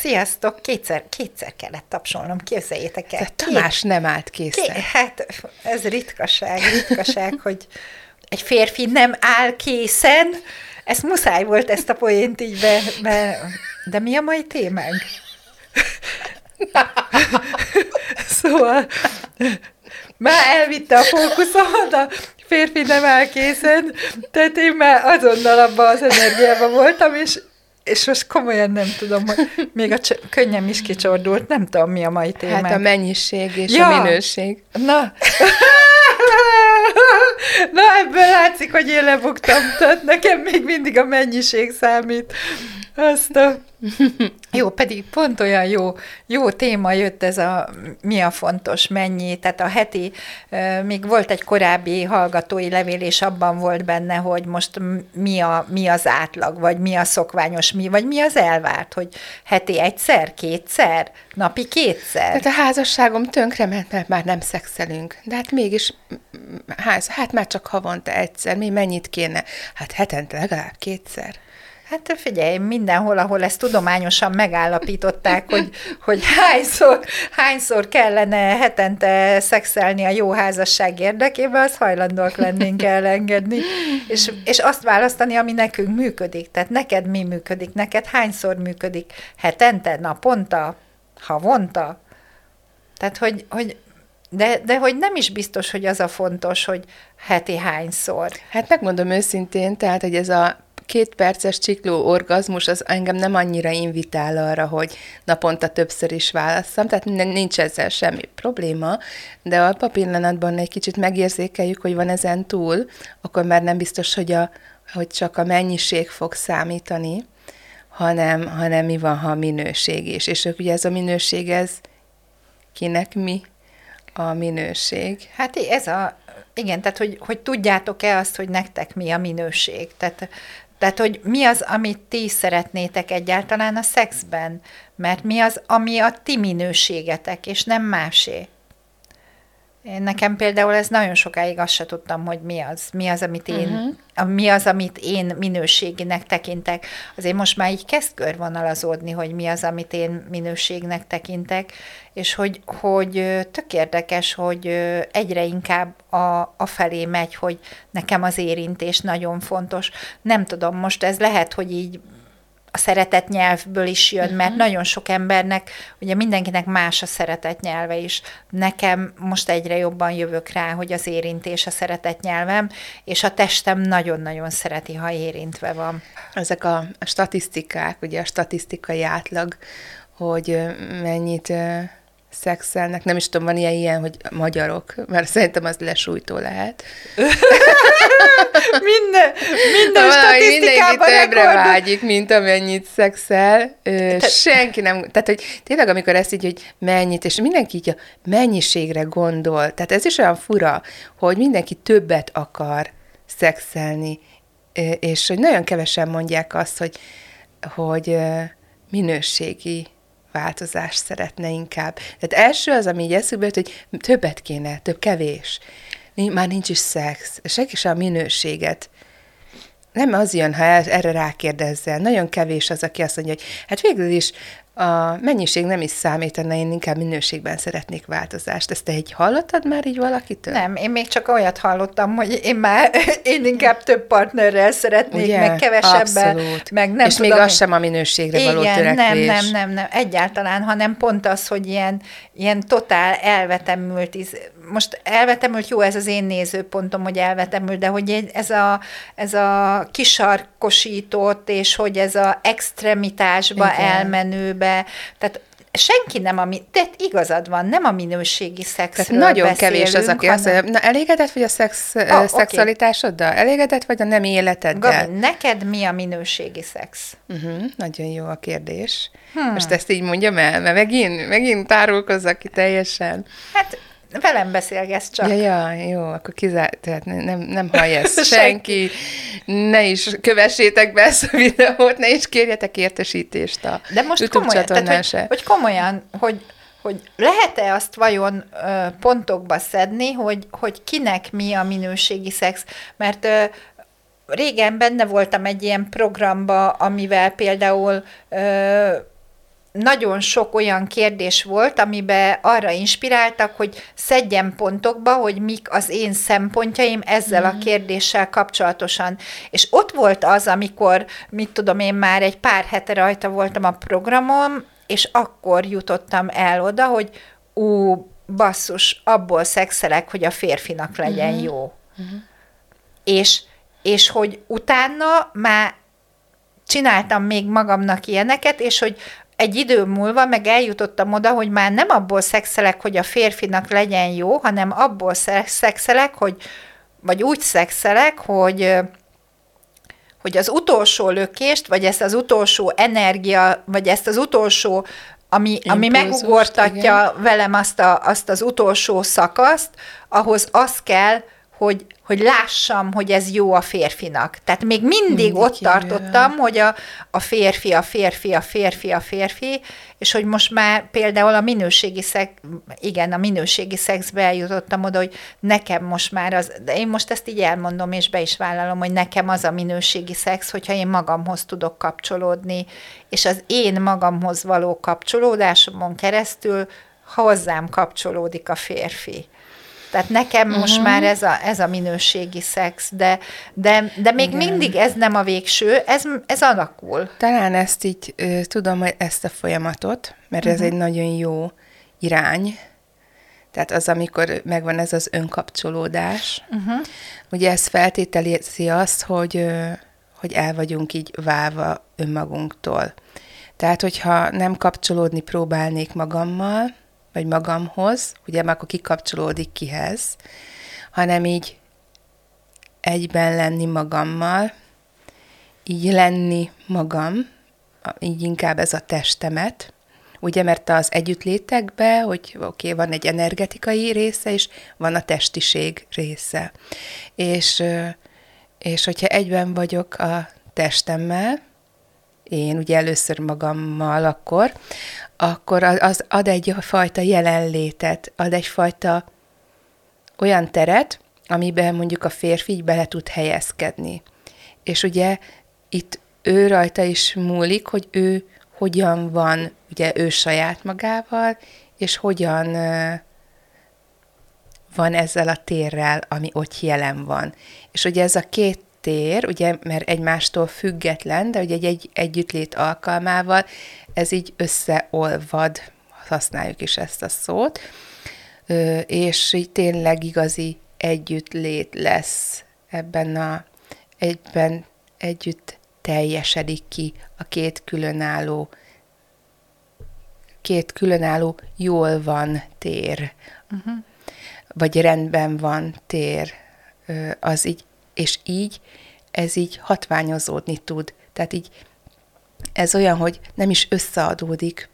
Sziasztok, kétszer, kétszer kellett tapsolnom, képzeljétek el. De Tamás nem állt készen. Ké, hát ez ritkaság, ritkaság, hogy egy férfi nem áll készen. Ez muszáj volt ezt a poént így be, be... De mi a mai témánk? szóval már elvitte a fókuszomat, a férfi nem áll készen, tehát én már azonnal abban az energiában voltam, és és most komolyan nem tudom, hogy még a cs- könnyem is kicsordult, nem tudom, mi a mai témánk. Hát a mennyiség és ja. a minőség. Na, Na, ebből látszik, hogy én lebuktam, tehát nekem még mindig a mennyiség számít. Azt a... Jó, pedig pont olyan jó, jó téma jött ez a mi a fontos, mennyi, tehát a heti, még volt egy korábbi hallgatói levél, és abban volt benne, hogy most mi, a, mi az átlag, vagy mi a szokványos, mi, vagy mi az elvárt, hogy heti egyszer, kétszer, napi kétszer. Tehát a házasságom tönkrement, mert már nem szexelünk. De hát mégis, ház, hát már csak havonta egyszer, mi mennyit kéne? Hát hetente legalább kétszer. Hát figyelj, mindenhol, ahol ezt tudományosan megállapították, hogy, hogy hányszor, hányszor kellene hetente szexelni a jó házasság érdekében, az hajlandóak lennénk elengedni, és, és azt választani, ami nekünk működik. Tehát neked mi működik, neked hányszor működik? Hetente, naponta, havonta? Tehát, hogy, hogy de, de hogy nem is biztos, hogy az a fontos, hogy heti hányszor. Hát megmondom őszintén, tehát, hogy ez a két perces csikló orgazmus az engem nem annyira invitál arra, hogy naponta többször is válasszam, tehát nincs ezzel semmi probléma, de a pillanatban egy kicsit megérzékeljük, hogy van ezen túl, akkor már nem biztos, hogy, a, hogy csak a mennyiség fog számítani, hanem, hanem mi van, ha a minőség is. És ugye ez a minőség, ez kinek mi a minőség? Hát ez a, igen, tehát hogy, hogy tudjátok-e azt, hogy nektek mi a minőség. Tehát tehát, hogy mi az, amit ti szeretnétek egyáltalán a szexben, mert mi az, ami a ti minőségetek, és nem másé. Én nekem például ez nagyon sokáig azt se tudtam, hogy mi az, mi az, amit én, uh-huh. mi az, amit én minőséginek tekintek. Azért most már így kezd körvonalazódni, hogy mi az, amit én minőségnek tekintek, és hogy, hogy tök érdekes, hogy egyre inkább a, a felé megy, hogy nekem az érintés nagyon fontos. Nem tudom, most ez lehet, hogy így a szeretet nyelvből is jön, uh-huh. mert nagyon sok embernek, ugye mindenkinek más a szeretet nyelve is. Nekem most egyre jobban jövök rá, hogy az érintés a szeretet nyelvem, és a testem nagyon-nagyon szereti, ha érintve van. Ezek a statisztikák, ugye a statisztikai átlag, hogy mennyit szexelnek. Nem is tudom, van ilyen, ilyen, hogy magyarok, mert szerintem az lesújtó lehet. minden, minden statisztikában többre vágyik, mint amennyit szexel. Te... Senki nem, tehát hogy tényleg amikor ezt így, hogy mennyit, és mindenki így a mennyiségre gondol, tehát ez is olyan fura, hogy mindenki többet akar szexelni, és hogy nagyon kevesen mondják azt, hogy, hogy minőségi változást szeretne inkább. Tehát első az, ami így eszükbe jut, hogy többet kéne, több kevés. Már nincs is szex, senki sem a minőséget. Nem az jön, ha erre rákérdezzel. Nagyon kevés az, aki azt mondja, hogy hát végül is a mennyiség nem is számítana, én inkább minőségben szeretnék változást. Ezt te egy hallottad már így valakitől? Nem, én még csak olyat hallottam, hogy én már, én inkább több partnerrel szeretnék, Ugye? meg kevesebben. Abszolút. Meg nem És tudom, még az sem a minőségre igen, való törekvés. nem, nem, nem, nem, egyáltalán, hanem pont az, hogy ilyen, ilyen totál elvetemült, most elvetemült, jó, ez az én nézőpontom, hogy elvetemült, de hogy ez a, ez a kisarkosított, és hogy ez a extremitásba Igen. elmenőbe, tehát senki nem a, mi- tehát igazad van, nem a minőségi Tehát szexről nagyon kevés az, aki azt hanem- mondja, na elégedett vagy a szex, Ah, oh, oké. szexualitásoddal? Elégedett vagy a nem életeddel? Gabi, neked mi a minőségi szex? Uh-huh, nagyon jó a kérdés. Hmm. Most ezt így mondjam el, mert megint, megint tárulkozzak ki teljesen. Hát velem beszélgetsz csak. Ja, ja, jó, akkor kizár, tehát ne- nem, nem hallja ezt Senki. Ne is kövessétek be ezt a videót, ne is kérjetek értesítést a De most YouTube komolyan, tehát, se. hogy, hogy komolyan, hogy, hogy lehet-e azt vajon ö, pontokba szedni, hogy, hogy kinek mi a minőségi szex? Mert ö, régen benne voltam egy ilyen programba, amivel például ö, nagyon sok olyan kérdés volt, amiben arra inspiráltak, hogy szedjem pontokba, hogy mik az én szempontjaim ezzel a kérdéssel kapcsolatosan. És ott volt az, amikor, mit tudom én, már egy pár hete rajta voltam a programom, és akkor jutottam el oda, hogy ú, basszus, abból szexelek, hogy a férfinak legyen jó. És, és hogy utána már csináltam még magamnak ilyeneket, és hogy egy idő múlva meg eljutottam oda, hogy már nem abból szexelek, hogy a férfinak legyen jó, hanem abból szex- szexelek, hogy, vagy úgy szexelek, hogy hogy az utolsó lökést, vagy ezt az utolsó energia, vagy ezt az utolsó, ami, ami Impulzust, megugortatja velem azt, a, azt az utolsó szakaszt, ahhoz az kell, hogy, hogy lássam, hogy ez jó a férfinak. Tehát még mindig, Mindig ott jön tartottam, hogy a, a férfi, a férfi, a férfi, a férfi, és hogy most már például a minőségi szex, igen, a minőségi szexbe eljutottam oda, hogy nekem most már az, de én most ezt így elmondom, és be is vállalom, hogy nekem az a minőségi szex, hogyha én magamhoz tudok kapcsolódni, és az én magamhoz való kapcsolódásomon keresztül hozzám kapcsolódik a férfi. Tehát nekem uh-huh. most már ez a, ez a minőségi szex, de, de, de még Igen. mindig ez nem a végső, ez, ez alakul. Talán ezt így tudom, hogy ezt a folyamatot, mert uh-huh. ez egy nagyon jó irány, tehát az, amikor megvan ez az önkapcsolódás. Uh-huh. Ugye ez feltételezi azt, hogy, hogy el vagyunk így válva önmagunktól. Tehát, hogyha nem kapcsolódni próbálnék magammal, vagy magamhoz, ugye már akkor kikapcsolódik kihez, hanem így egyben lenni magammal, így lenni magam, így inkább ez a testemet, ugye, mert az együttlétekben, hogy oké, okay, van egy energetikai része, és van a testiség része. És, és hogyha egyben vagyok a testemmel, én ugye először magammal akkor, akkor az- ad egyfajta jelenlétet, ad egyfajta olyan teret, amiben mondjuk a férfi így bele tud helyezkedni. És ugye itt ő rajta is múlik, hogy ő hogyan van, ugye ő saját magával, és hogyan van ezzel a térrel, ami ott jelen van. És ugye ez a két tér, ugye, mert egymástól független, de ugye egy, egy együttlét alkalmával ez így összeolvad, használjuk is ezt a szót, és így tényleg igazi együttlét lesz ebben a, egyben együtt teljesedik ki a két különálló két különálló jól van tér, uh-huh. vagy rendben van tér, az így, és így ez így hatványozódni tud. Tehát így ez olyan, hogy nem is összeadódik,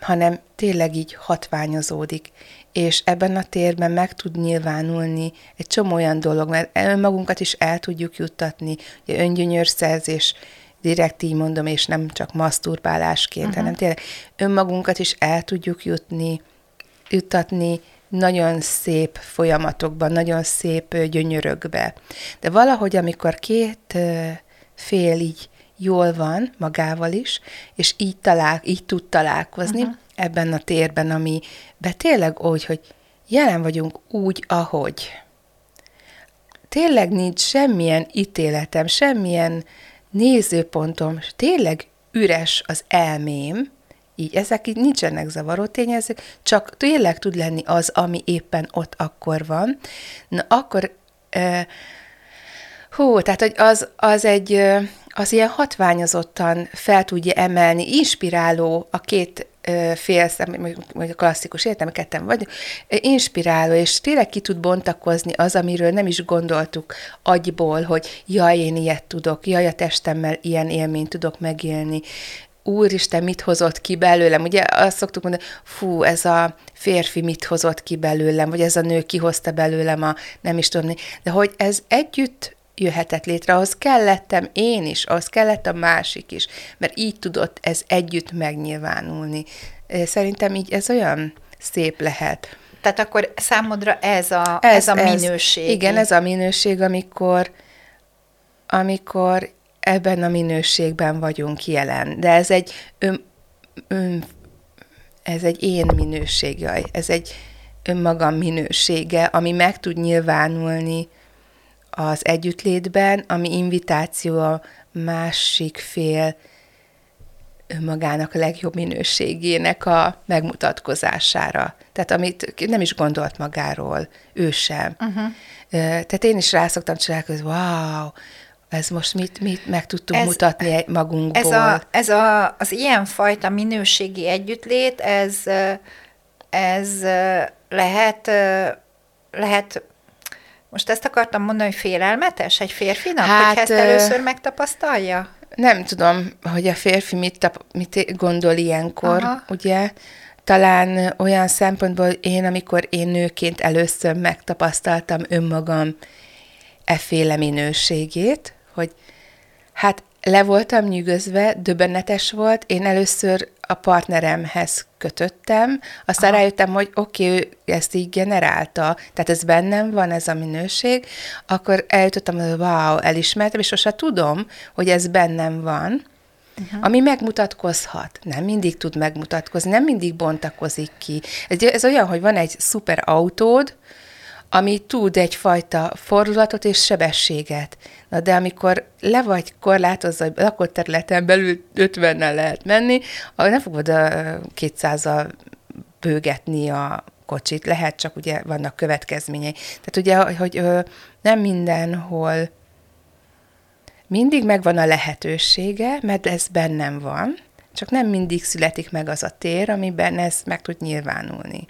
hanem tényleg így hatványozódik. És ebben a térben meg tud nyilvánulni egy csomó olyan dolog, mert önmagunkat is el tudjuk juttatni, ugye öngyönyörszerzés, direkt így mondom, és nem csak maszturbálásként, uh-huh. hanem tényleg önmagunkat is el tudjuk jutni, juttatni nagyon szép folyamatokban, nagyon szép gyönyörökbe. De valahogy, amikor két fél így jól van magával is, és így, talál, így tud találkozni uh-huh. ebben a térben, ami be tényleg úgy, hogy jelen vagyunk úgy, ahogy. Tényleg nincs semmilyen ítéletem, semmilyen nézőpontom, tényleg üres az elmém, így ezek így nincsenek zavaró tényezők, csak tényleg tud lenni az, ami éppen ott akkor van. Na akkor, hú, tehát hogy az, az egy, az ilyen hatványozottan fel tudja emelni, inspiráló a két fél vagy a klasszikus értelme, ketten vagy, inspiráló, és tényleg ki tud bontakozni az, amiről nem is gondoltuk agyból, hogy jaj, én ilyet tudok, jaj, a testemmel ilyen élményt tudok megélni, úristen, mit hozott ki belőlem? Ugye azt szoktuk mondani, fú, ez a férfi mit hozott ki belőlem, vagy ez a nő kihozta belőlem a nem is tudom, de hogy ez együtt jöhetett létre, ahhoz kellettem én is, ahhoz kellett a másik is, mert így tudott ez együtt megnyilvánulni. Szerintem így ez olyan szép lehet. Tehát akkor számodra ez a, ez, ez a minőség. Igen, ez a minőség, amikor, amikor ebben a minőségben vagyunk jelen. De ez egy ön, ön, ez egy én minőség, jaj, ez egy önmagam minősége, ami meg tud nyilvánulni az együttlétben, ami invitáció a másik fél önmagának a legjobb minőségének a megmutatkozására. Tehát amit nem is gondolt magáról, ő sem. Uh-huh. Tehát én is rászoktam hogy wow, ez most mit, mit meg tudtuk ez, mutatni magunkból. Ez, a, ez a, az ilyenfajta minőségi együttlét, ez, ez lehet, lehet most ezt akartam mondani, hogy félelmetes egy férfinak, hát, hogy ezt először megtapasztalja? Nem tudom, hogy a férfi mit, tap, mit gondol ilyenkor, Aha. ugye? Talán olyan szempontból én, amikor én nőként először megtapasztaltam önmagam efféle minőségét, hogy hát le voltam nyűgözve, döbbenetes volt, én először a partneremhez kötöttem, aztán Aha. rájöttem, hogy oké, okay, ő ezt így generálta, tehát ez bennem van, ez a minőség, akkor eljutottam, hogy wow, elismertem, és sose tudom, hogy ez bennem van, Uh-huh. ami megmutatkozhat. Nem mindig tud megmutatkozni, nem mindig bontakozik ki. Ez, ez olyan, hogy van egy szuper autód, ami tud egyfajta fordulatot és sebességet. Na de amikor le vagy korlátozva, hogy lakott területen belül 50-nel lehet menni, nem fogod a 200-al bőgetni a kocsit, lehet, csak ugye vannak következményei. Tehát ugye, hogy nem mindenhol mindig megvan a lehetősége, mert ez bennem van, csak nem mindig születik meg az a tér, amiben ez meg tud nyilvánulni.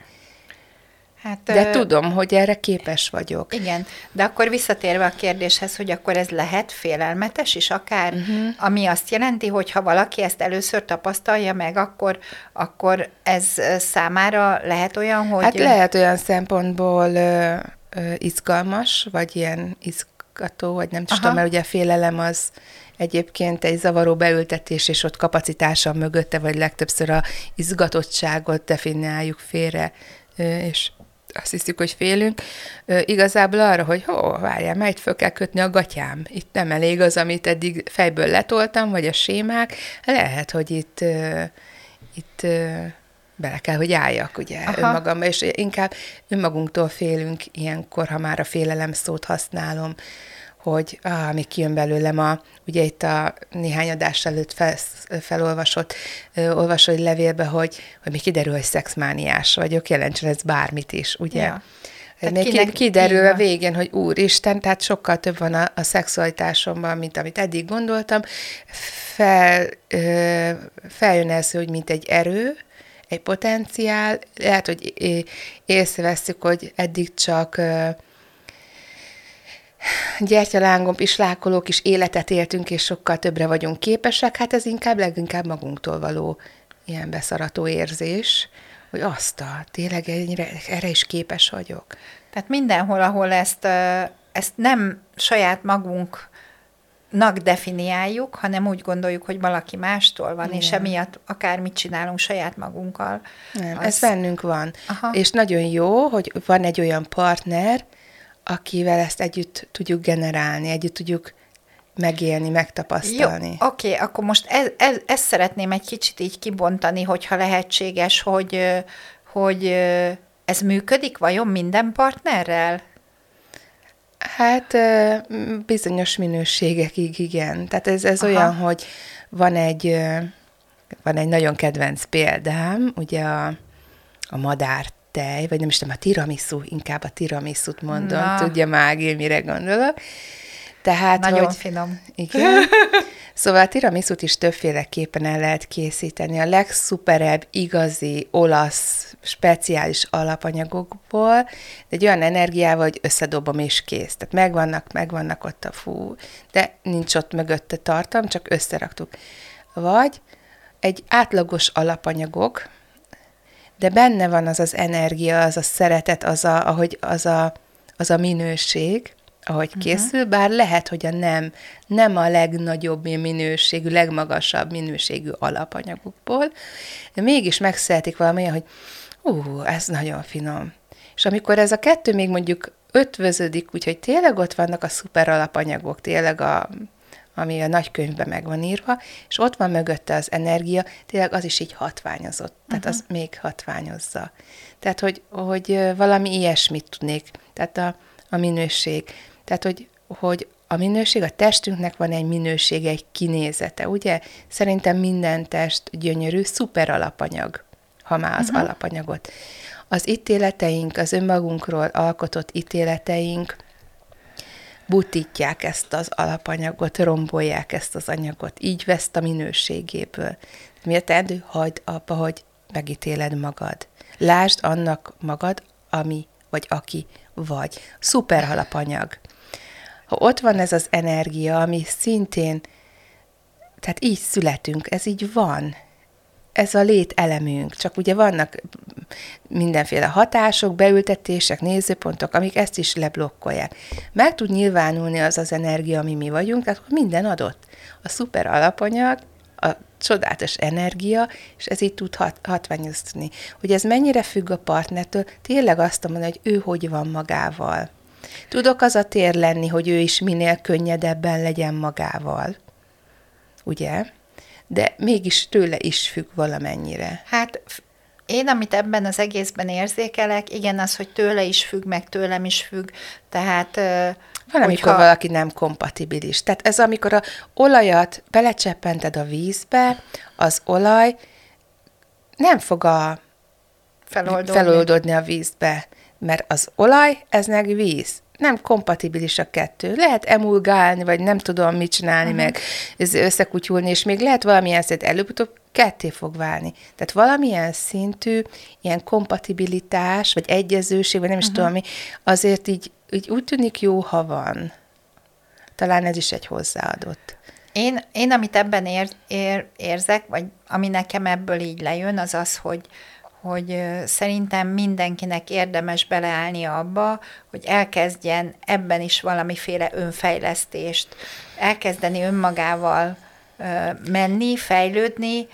Hát, de ö... tudom, hogy erre képes vagyok. Igen, de akkor visszatérve a kérdéshez, hogy akkor ez lehet félelmetes is akár, uh-huh. ami azt jelenti, hogy ha valaki ezt először tapasztalja meg, akkor, akkor ez számára lehet olyan, hogy... Hát lehet olyan szempontból ö, ö, izgalmas, vagy ilyen izgató, vagy nem Aha. tudom, mert ugye a félelem az egyébként egy zavaró beültetés, és ott kapacitása mögötte, vagy legtöbbször a izgatottságot definiáljuk félre, és azt hiszük, hogy félünk, igazából arra, hogy hó, várjál, melyet föl kell kötni a gatyám. Itt nem elég az, amit eddig fejből letoltam, vagy a sémák. Lehet, hogy itt, itt bele kell, hogy álljak, ugye, Aha. önmagamba, és inkább önmagunktól félünk ilyenkor, ha már a félelem szót használom, hogy ah, mi kijön belőlem a, ugye itt a néhány adás előtt fel, felolvasott ö, olvasói levélbe, hogy, hogy mi kiderül, hogy szexmániás vagyok, jelentsen ez bármit is, ugye? Ja. Még kinek, kiderül a végén, hogy úristen, tehát sokkal több van a, a szexualitásomban, mint amit eddig gondoltam. Fel, ö, feljön ez, hogy mint egy erő, egy potenciál, lehet, hogy észreveszünk, hogy eddig csak ö, gyertyalángom, pislákolók is életet éltünk, és sokkal többre vagyunk képesek, hát ez inkább leginkább magunktól való ilyen beszarató érzés, hogy azt a, tényleg ennyire, erre is képes vagyok. Tehát mindenhol, ahol ezt, ezt nem saját magunk nak definiáljuk, hanem úgy gondoljuk, hogy valaki mástól van, Igen. és emiatt akármit csinálunk saját magunkkal. Nem, az... ez bennünk van. Aha. És nagyon jó, hogy van egy olyan partner, akivel ezt együtt tudjuk generálni, együtt tudjuk megélni, megtapasztalni. Oké, okay, akkor most ez, ez, ezt szeretném egy kicsit így kibontani, hogyha lehetséges, hogy, hogy ez működik vajon minden partnerrel? Hát bizonyos minőségekig igen. Tehát ez, ez olyan, hogy van egy, van egy nagyon kedvenc példám, ugye a, a madár tej, vagy nem is tudom, a tiramisu, inkább a tiramisut mondom, Na. tudja Mági, mire gondolok. Tehát, Nagyon hogy, finom. Igen. Szóval a tiramisút is többféleképpen el lehet készíteni. A legszuperebb, igazi, olasz, speciális alapanyagokból, de egy olyan energiával, hogy összedobom és kész. Tehát megvannak, megvannak ott a fú, de nincs ott mögötte tartalom, csak összeraktuk. Vagy egy átlagos alapanyagok, de benne van az az energia, az a szeretet, az a, ahogy az a, az a minőség, ahogy uh-huh. készül, bár lehet, hogy a nem, nem a legnagyobb minőségű, legmagasabb minőségű alapanyagokból, de mégis megszeretik valamilyen, hogy ú, ez nagyon finom. És amikor ez a kettő még mondjuk ötvöződik, úgyhogy tényleg ott vannak a szuper alapanyagok, tényleg a, ami a nagykönyvben meg van írva, és ott van mögötte az energia, tényleg az is így hatványozott, tehát uh-huh. az még hatványozza. Tehát, hogy, hogy valami ilyesmit tudnék, tehát a, a minőség. Tehát, hogy, hogy a minőség, a testünknek van egy minősége, egy kinézete, ugye? Szerintem minden test gyönyörű, szuper alapanyag, ha már az uh-huh. alapanyagot. Az ítéleteink, az önmagunkról alkotott ítéleteink butítják ezt az alapanyagot, rombolják ezt az anyagot, így veszt a minőségéből. Miért teendő? Hagyd abba, hogy megítéled magad. Lásd annak magad, ami vagy aki vagy. Szuper alapanyag ha ott van ez az energia, ami szintén, tehát így születünk, ez így van, ez a lételemünk, csak ugye vannak mindenféle hatások, beültetések, nézőpontok, amik ezt is leblokkolják. Meg tud nyilvánulni az az energia, ami mi vagyunk, tehát minden adott. A szuper alapanyag, a csodálatos energia, és ez így tud hat, hatványozni. Hogy ez mennyire függ a partnertől, tényleg azt mondani, hogy ő hogy van magával. Tudok az a tér lenni, hogy ő is minél könnyedebben legyen magával. Ugye? De mégis tőle is függ valamennyire. Hát én, amit ebben az egészben érzékelek, igen, az, hogy tőle is függ, meg tőlem is függ, tehát... Van, amikor hogyha... valaki nem kompatibilis. Tehát ez amikor a olajat belecseppented a vízbe, az olaj nem fog a feloldódni, feloldódni a vízbe mert az olaj, ez meg víz. Nem kompatibilis a kettő. Lehet emulgálni, vagy nem tudom mit csinálni, uh-huh. meg összekutyulni, és még lehet valamilyen szint előbb-utóbb ketté fog válni. Tehát valamilyen szintű ilyen kompatibilitás, vagy egyezőség, vagy nem is uh-huh. tudom mi, azért így, így úgy tűnik jó, ha van. Talán ez is egy hozzáadott. Én, én amit ebben ér, ér, érzek, vagy ami nekem ebből így lejön, az az, hogy, hogy szerintem mindenkinek érdemes beleállni abba, hogy elkezdjen ebben is valamiféle önfejlesztést, elkezdeni önmagával menni, fejlődni,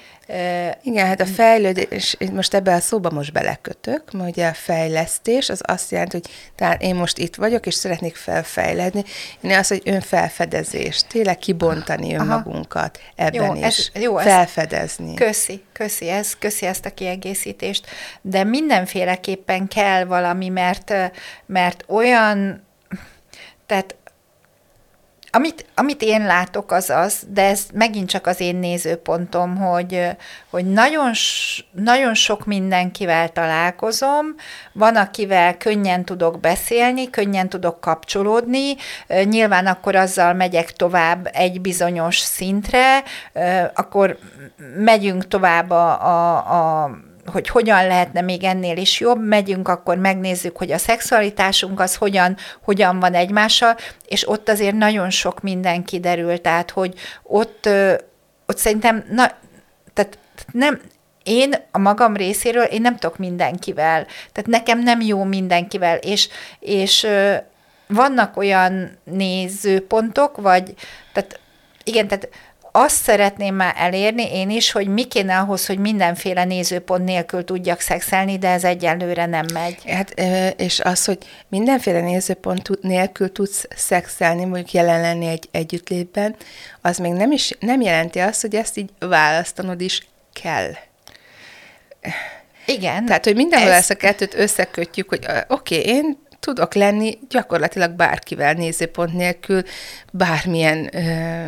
igen, hát a fejlődés, most ebbe a szóba most belekötök, mert ugye a fejlesztés az azt jelenti, hogy tehát én most itt vagyok, és szeretnék felfejledni. Én az, hogy önfelfedezés, tényleg kibontani Aha. önmagunkat ebben jó, is. Ez, jó, felfedezni. köszi, köszi, ez, köszi ezt a kiegészítést, de mindenféleképpen kell valami, mert, mert olyan, tehát amit, amit én látok, az az, de ez megint csak az én nézőpontom, hogy, hogy nagyon, nagyon sok mindenkivel találkozom, van, akivel könnyen tudok beszélni, könnyen tudok kapcsolódni, nyilván akkor azzal megyek tovább egy bizonyos szintre, akkor megyünk tovább a, a, a hogy hogyan lehetne még ennél is jobb, megyünk, akkor megnézzük, hogy a szexualitásunk az hogyan, hogyan van egymással, és ott azért nagyon sok minden kiderül, tehát hogy ott, ott szerintem, na, tehát nem, én a magam részéről, én nem tudok mindenkivel, tehát nekem nem jó mindenkivel, és, és vannak olyan nézőpontok, vagy, tehát igen, tehát azt szeretném már elérni én is, hogy mi kéne ahhoz, hogy mindenféle nézőpont nélkül tudjak szexelni, de ez egyelőre nem megy. Hát, és az, hogy mindenféle nézőpont nélkül tudsz szexelni, mondjuk jelen lenni egy együttlétben, az még nem, is, nem jelenti azt, hogy ezt így választanod is kell. Igen. Tehát, hogy mindenhol ez... ezt a kettőt összekötjük, hogy oké, okay, én tudok lenni gyakorlatilag bárkivel nézőpont nélkül, bármilyen ö,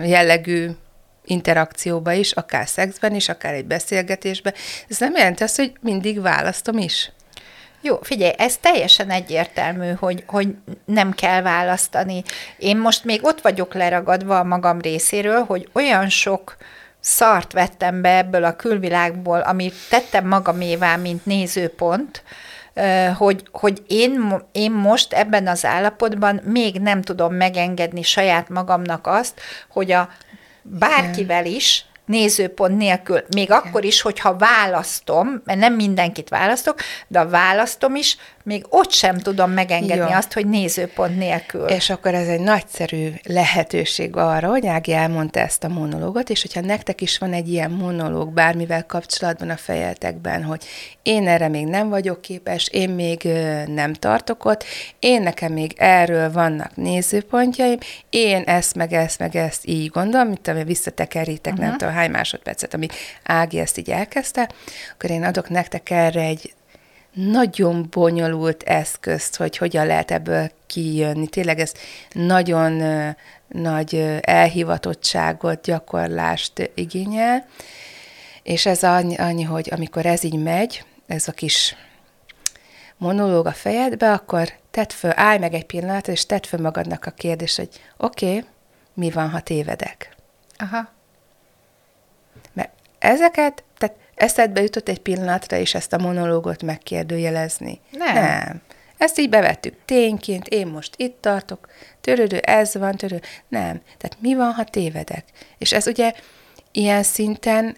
jellegű interakcióba is, akár szexben is, akár egy beszélgetésben. Ez nem jelenti azt, hogy mindig választom is. Jó, figyelj, ez teljesen egyértelmű, hogy, hogy nem kell választani. Én most még ott vagyok leragadva a magam részéről, hogy olyan sok szart vettem be ebből a külvilágból, amit tettem magamévá, mint nézőpont, hogy, hogy én, én most ebben az állapotban még nem tudom megengedni saját magamnak azt, hogy a bárkivel is nézőpont nélkül, még Igen. akkor is, hogyha választom, mert nem mindenkit választok, de a választom is, még ott sem tudom megengedni Jó. azt, hogy nézőpont nélkül. És akkor ez egy nagyszerű lehetőség arra, hogy Ági elmondta ezt a monológot, és hogyha nektek is van egy ilyen monológ bármivel kapcsolatban a fejetekben, hogy én erre még nem vagyok képes, én még nem tartok ott, én nekem még erről vannak nézőpontjaim, én ezt, meg ezt, meg ezt így gondolom, mint ami visszatekerítek, uh-huh. nem tudom hány másodpercet, amíg Ági ezt így elkezdte, akkor én adok nektek erre egy nagyon bonyolult eszközt, hogy hogyan lehet ebből kijönni. Tényleg ez nagyon nagy elhivatottságot, gyakorlást igényel, és ez annyi, annyi, hogy amikor ez így megy, ez a kis monológ a fejedbe, akkor tedd föl, állj meg egy pillanat, és tedd föl magadnak a kérdést, hogy oké, okay, mi van, ha tévedek? Aha. Mert ezeket, eszedbe jutott egy pillanatra is ezt a monológot megkérdőjelezni? Nem. Nem. Ezt így bevettük tényként, én most itt tartok, törődő, ez van, törődő. Nem. Tehát mi van, ha tévedek? És ez ugye ilyen szinten,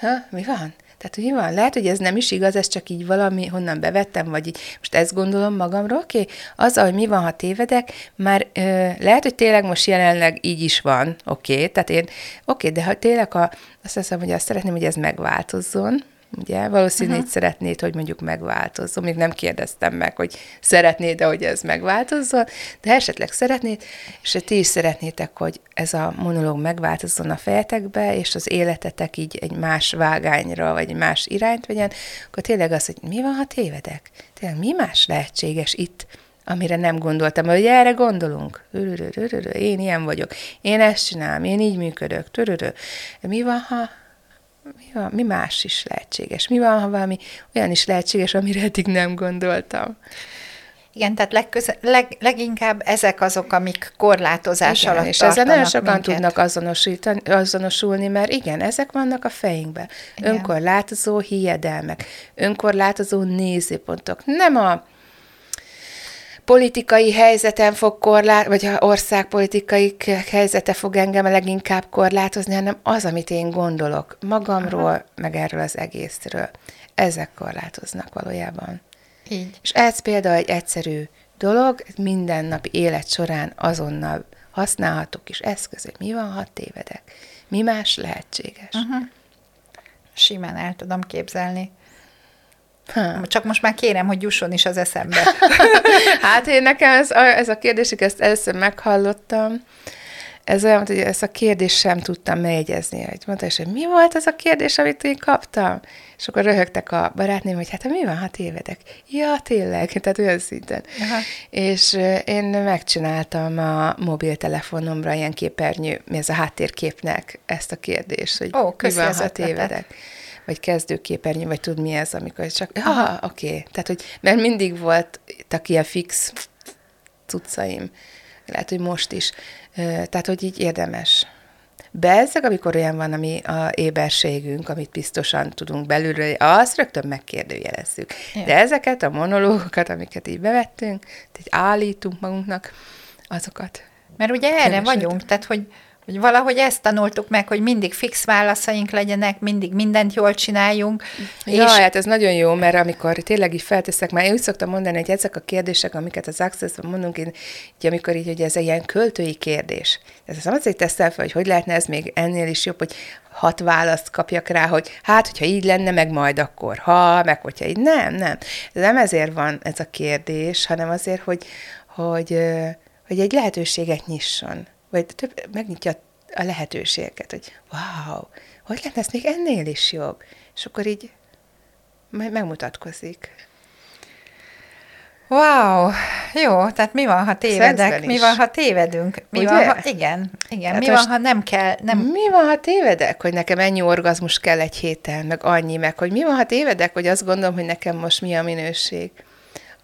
ha, mi van? Tehát, hogy mi van? Lehet, hogy ez nem is igaz, ez csak így valami, honnan bevettem, vagy így, most ezt gondolom magamról, oké? Okay? Az, hogy mi van, ha tévedek, már ö, lehet, hogy tényleg most jelenleg így is van, oké? Okay? Tehát én, oké, okay, de ha tényleg a, azt hiszem, hogy azt szeretném, hogy ez megváltozzon, ugye? Valószínűleg uh-huh. szeretnéd, hogy mondjuk megváltozzon. Még nem kérdeztem meg, hogy szeretnéd-e, hogy ez megváltozzon, de esetleg szeretnéd, és ti is szeretnétek, hogy ez a monológ megváltozzon a fejetekbe, és az életetek így egy más vágányra, vagy egy más irányt vegyen, akkor tényleg az, hogy mi van, ha tévedek? Tényleg mi más lehetséges itt, amire nem gondoltam, hogy erre gondolunk. Én ilyen vagyok, én ezt csinálom, én így működök. Mi van, ha mi, van, mi más is lehetséges? Mi van, ha valami olyan is lehetséges, amire eddig nem gondoltam? Igen, tehát legköze- leg, leginkább ezek azok, amik korlátozás igen, alatt és ezzel nagyon sokan minket. tudnak azonosítani, azonosulni, mert igen, ezek vannak a fejünkben. Igen. Önkorlátozó hiedelmek, önkorlátozó nézőpontok. Nem a politikai helyzeten fog korlát, vagy a országpolitikai helyzete fog engem leginkább korlátozni, hanem az, amit én gondolok magamról, Aha. meg erről az egészről. Ezek korlátoznak valójában. Így. És ez például egy egyszerű dolog, mindennapi élet során azonnal használható kis eszköz, hogy mi van, ha tévedek. Mi más lehetséges. Uh-huh. Simán el tudom képzelni. Ha. Csak most már kérem, hogy jusson is az eszembe. hát én nekem ez, ez a kérdés, ezt először meghallottam, ez olyan, hogy ezt a kérdést sem tudtam megjegyezni. Hogy mondta, és hogy mi volt az a kérdés, amit én kaptam? És akkor röhögtek a barátném, hogy hát mi van, ha tévedek? Ja, tényleg, tehát olyan szinten. Aha. És én megcsináltam a mobiltelefonomra ilyen képernyő, mi ez a háttérképnek ezt a kérdést, hogy Ó, mi van, ha tévedek vagy kezdőképernyő, vagy tud mi ez, amikor csak, ah, oké. Okay. Tehát, hogy, mert mindig volt ilyen fix cuccaim. Lehet, hogy most is. Tehát, hogy így érdemes. Bezzeg, amikor olyan van, ami a éberségünk, amit biztosan tudunk belülről, azt rögtön megkérdőjelezzük. Ja. De ezeket a monológokat, amiket így bevettünk, így állítunk magunknak, azokat. Mert ugye erre vagyunk, tehát hogy hogy valahogy ezt tanultuk meg, hogy mindig fix válaszaink legyenek, mindig mindent jól csináljunk. Ja, és... hát ez nagyon jó, mert amikor tényleg így felteszek, már én úgy szoktam mondani, hogy ezek a kérdések, amiket az Access-ban mondunk, én, így amikor így, hogy ez egy ilyen költői kérdés. Ez az azért teszem fel, hogy hogy lehetne ez még ennél is jobb, hogy hat választ kapjak rá, hogy hát, hogyha így lenne, meg majd akkor, ha, meg hogyha így. Nem, nem. Ez nem ezért van ez a kérdés, hanem azért, hogy, hogy, hogy egy lehetőséget nyisson vagy több, megnyitja a lehetőségeket, hogy wow, hogy lenne ez még ennél is jobb? És akkor így majd megmutatkozik. Wow, jó, tehát mi van, ha tévedek? Mi van, ha tévedünk? Mi Ugye? van, ha, igen, igen. Tehát mi van, ha nem kell? Nem... Mi van, ha tévedek, hogy nekem ennyi orgazmus kell egy héten, meg annyi, meg hogy mi van, ha tévedek, hogy azt gondolom, hogy nekem most mi a minőség?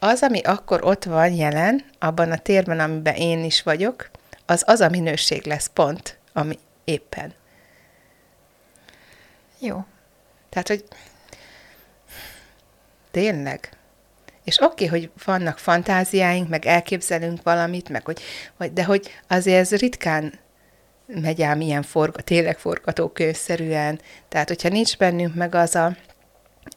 az, ami akkor ott van jelen, abban a térben, amiben én is vagyok, az az a minőség lesz pont, ami éppen. Jó. Tehát, hogy tényleg. És oké, okay, hogy vannak fantáziáink, meg elképzelünk valamit, meg hogy, hogy, de hogy azért ez ritkán megy ám ilyen forga, tényleg forgatókönyvszerűen. Tehát, hogyha nincs bennünk meg az a,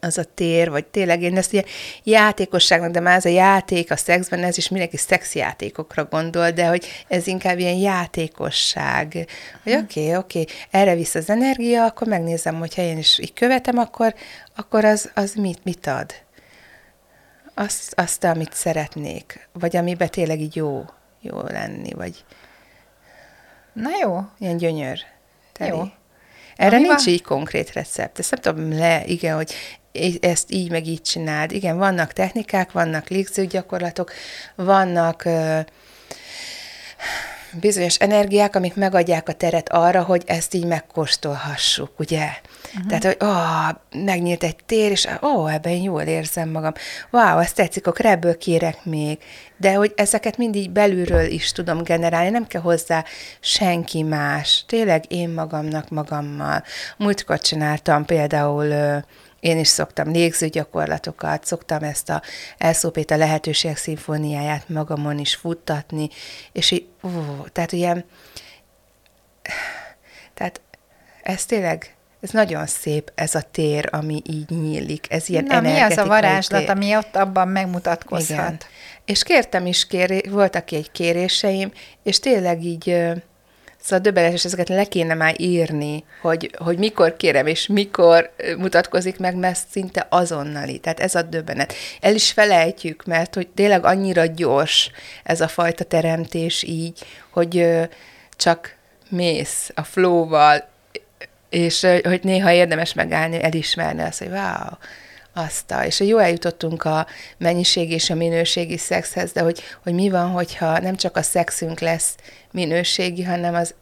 az a tér, vagy tényleg én ezt ilyen játékosságnak, de már ez a játék a szexben, ez is mindenki szexjátékokra gondol, de hogy ez inkább ilyen játékosság, hogy hm. oké, okay, oké, okay, erre visz az energia, akkor megnézem, hogyha én is így követem, akkor, akkor az, az mit, mit ad? Azt, azt, amit szeretnék, vagy amiben tényleg így jó, jó lenni, vagy Na jó. Ilyen gyönyör. Teli. Jó. Erre Ami nincs így konkrét recept. Ezt nem tudom le, igen, hogy ezt így meg így csináld. Igen, vannak technikák, vannak légzőgyakorlatok, vannak bizonyos energiák, amik megadják a teret arra, hogy ezt így megkóstolhassuk, ugye? Uh-huh. Tehát, hogy ó, megnyílt egy tér, és ó, ebben jól érzem magam. Wow, ezt tetszik, akkor ebből kérek még. De hogy ezeket mindig belülről is tudom generálni, nem kell hozzá senki más. Tényleg én magamnak magammal. Múltkor csináltam például én is szoktam légzőgyakorlatokat, szoktam ezt a elszópét a lehetőségek szimfóniáját magamon is futtatni, és így, ó, tehát ilyen, tehát ez tényleg ez nagyon szép, ez a tér, ami így nyílik, ez ilyen Na, mi az a varázslat, tér. ami ott abban megmutatkozhat? Igen. És kértem is, kér, voltak egy kéréseim, és tényleg így, szóval döbbenetes, ezeket le kéne már írni, hogy, hogy mikor kérem, és mikor mutatkozik meg, mert szinte azonnali. Tehát ez a döbbenet. El is felejtjük, mert hogy tényleg annyira gyors ez a fajta teremtés így, hogy csak mész a flowval, és hogy néha érdemes megállni, elismerni azt, hogy wow, azt és jó eljutottunk a mennyiség és a minőségi szexhez, de hogy, hogy mi van, hogyha nem csak a szexünk lesz minőségi, hanem az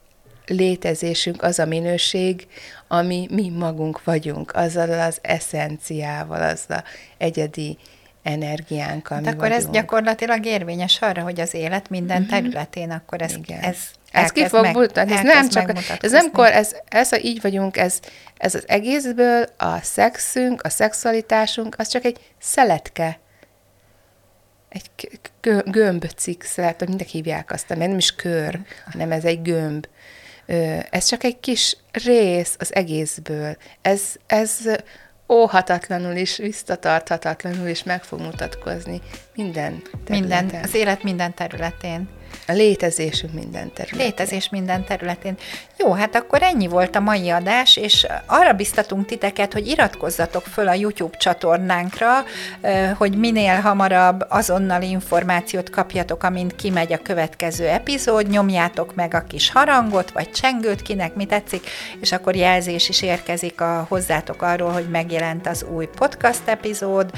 létezésünk az a minőség, ami mi magunk vagyunk, azzal az eszenciával, az a egyedi energiánk, ami hát akkor vagyunk. ez gyakorlatilag érvényes arra, hogy az élet minden uh-huh. területén, akkor ez, Igen. ez ez ki fog meg, mutatni, ez nem csak, ez nem kor, ez, ez, ha így vagyunk, ez, ez az egészből a szexünk, a szexualitásunk, az csak egy szeletke, egy gömb cikk szelet, hogy mindenki hívják azt, mert nem is kör, hanem ez egy gömb. Ez csak egy kis rész az egészből. Ez, ez óhatatlanul is, visszatarthatatlanul is meg fog mutatkozni minden területen. Minden, az élet minden területén. A létezésünk minden területén. Létezés minden területén. Jó, hát akkor ennyi volt a mai adás, és arra biztatunk titeket, hogy iratkozzatok föl a YouTube csatornánkra, hogy minél hamarabb azonnal információt kapjatok, amint kimegy a következő epizód, nyomjátok meg a kis harangot, vagy csengőt, kinek mi tetszik, és akkor jelzés is érkezik a hozzátok arról, hogy megjelent az új podcast epizód.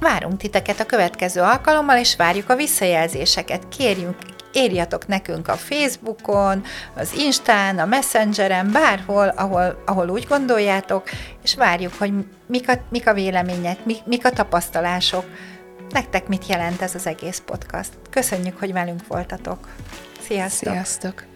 Várunk titeket a következő alkalommal, és várjuk a visszajelzéseket. Kérjünk, írjatok nekünk a Facebookon, az Instán, a Messengeren, bárhol, ahol, ahol úgy gondoljátok, és várjuk, hogy mik a, mik a vélemények, mik, mik a tapasztalások, nektek mit jelent ez az egész podcast. Köszönjük, hogy velünk voltatok. Sziasztok! Sziasztok!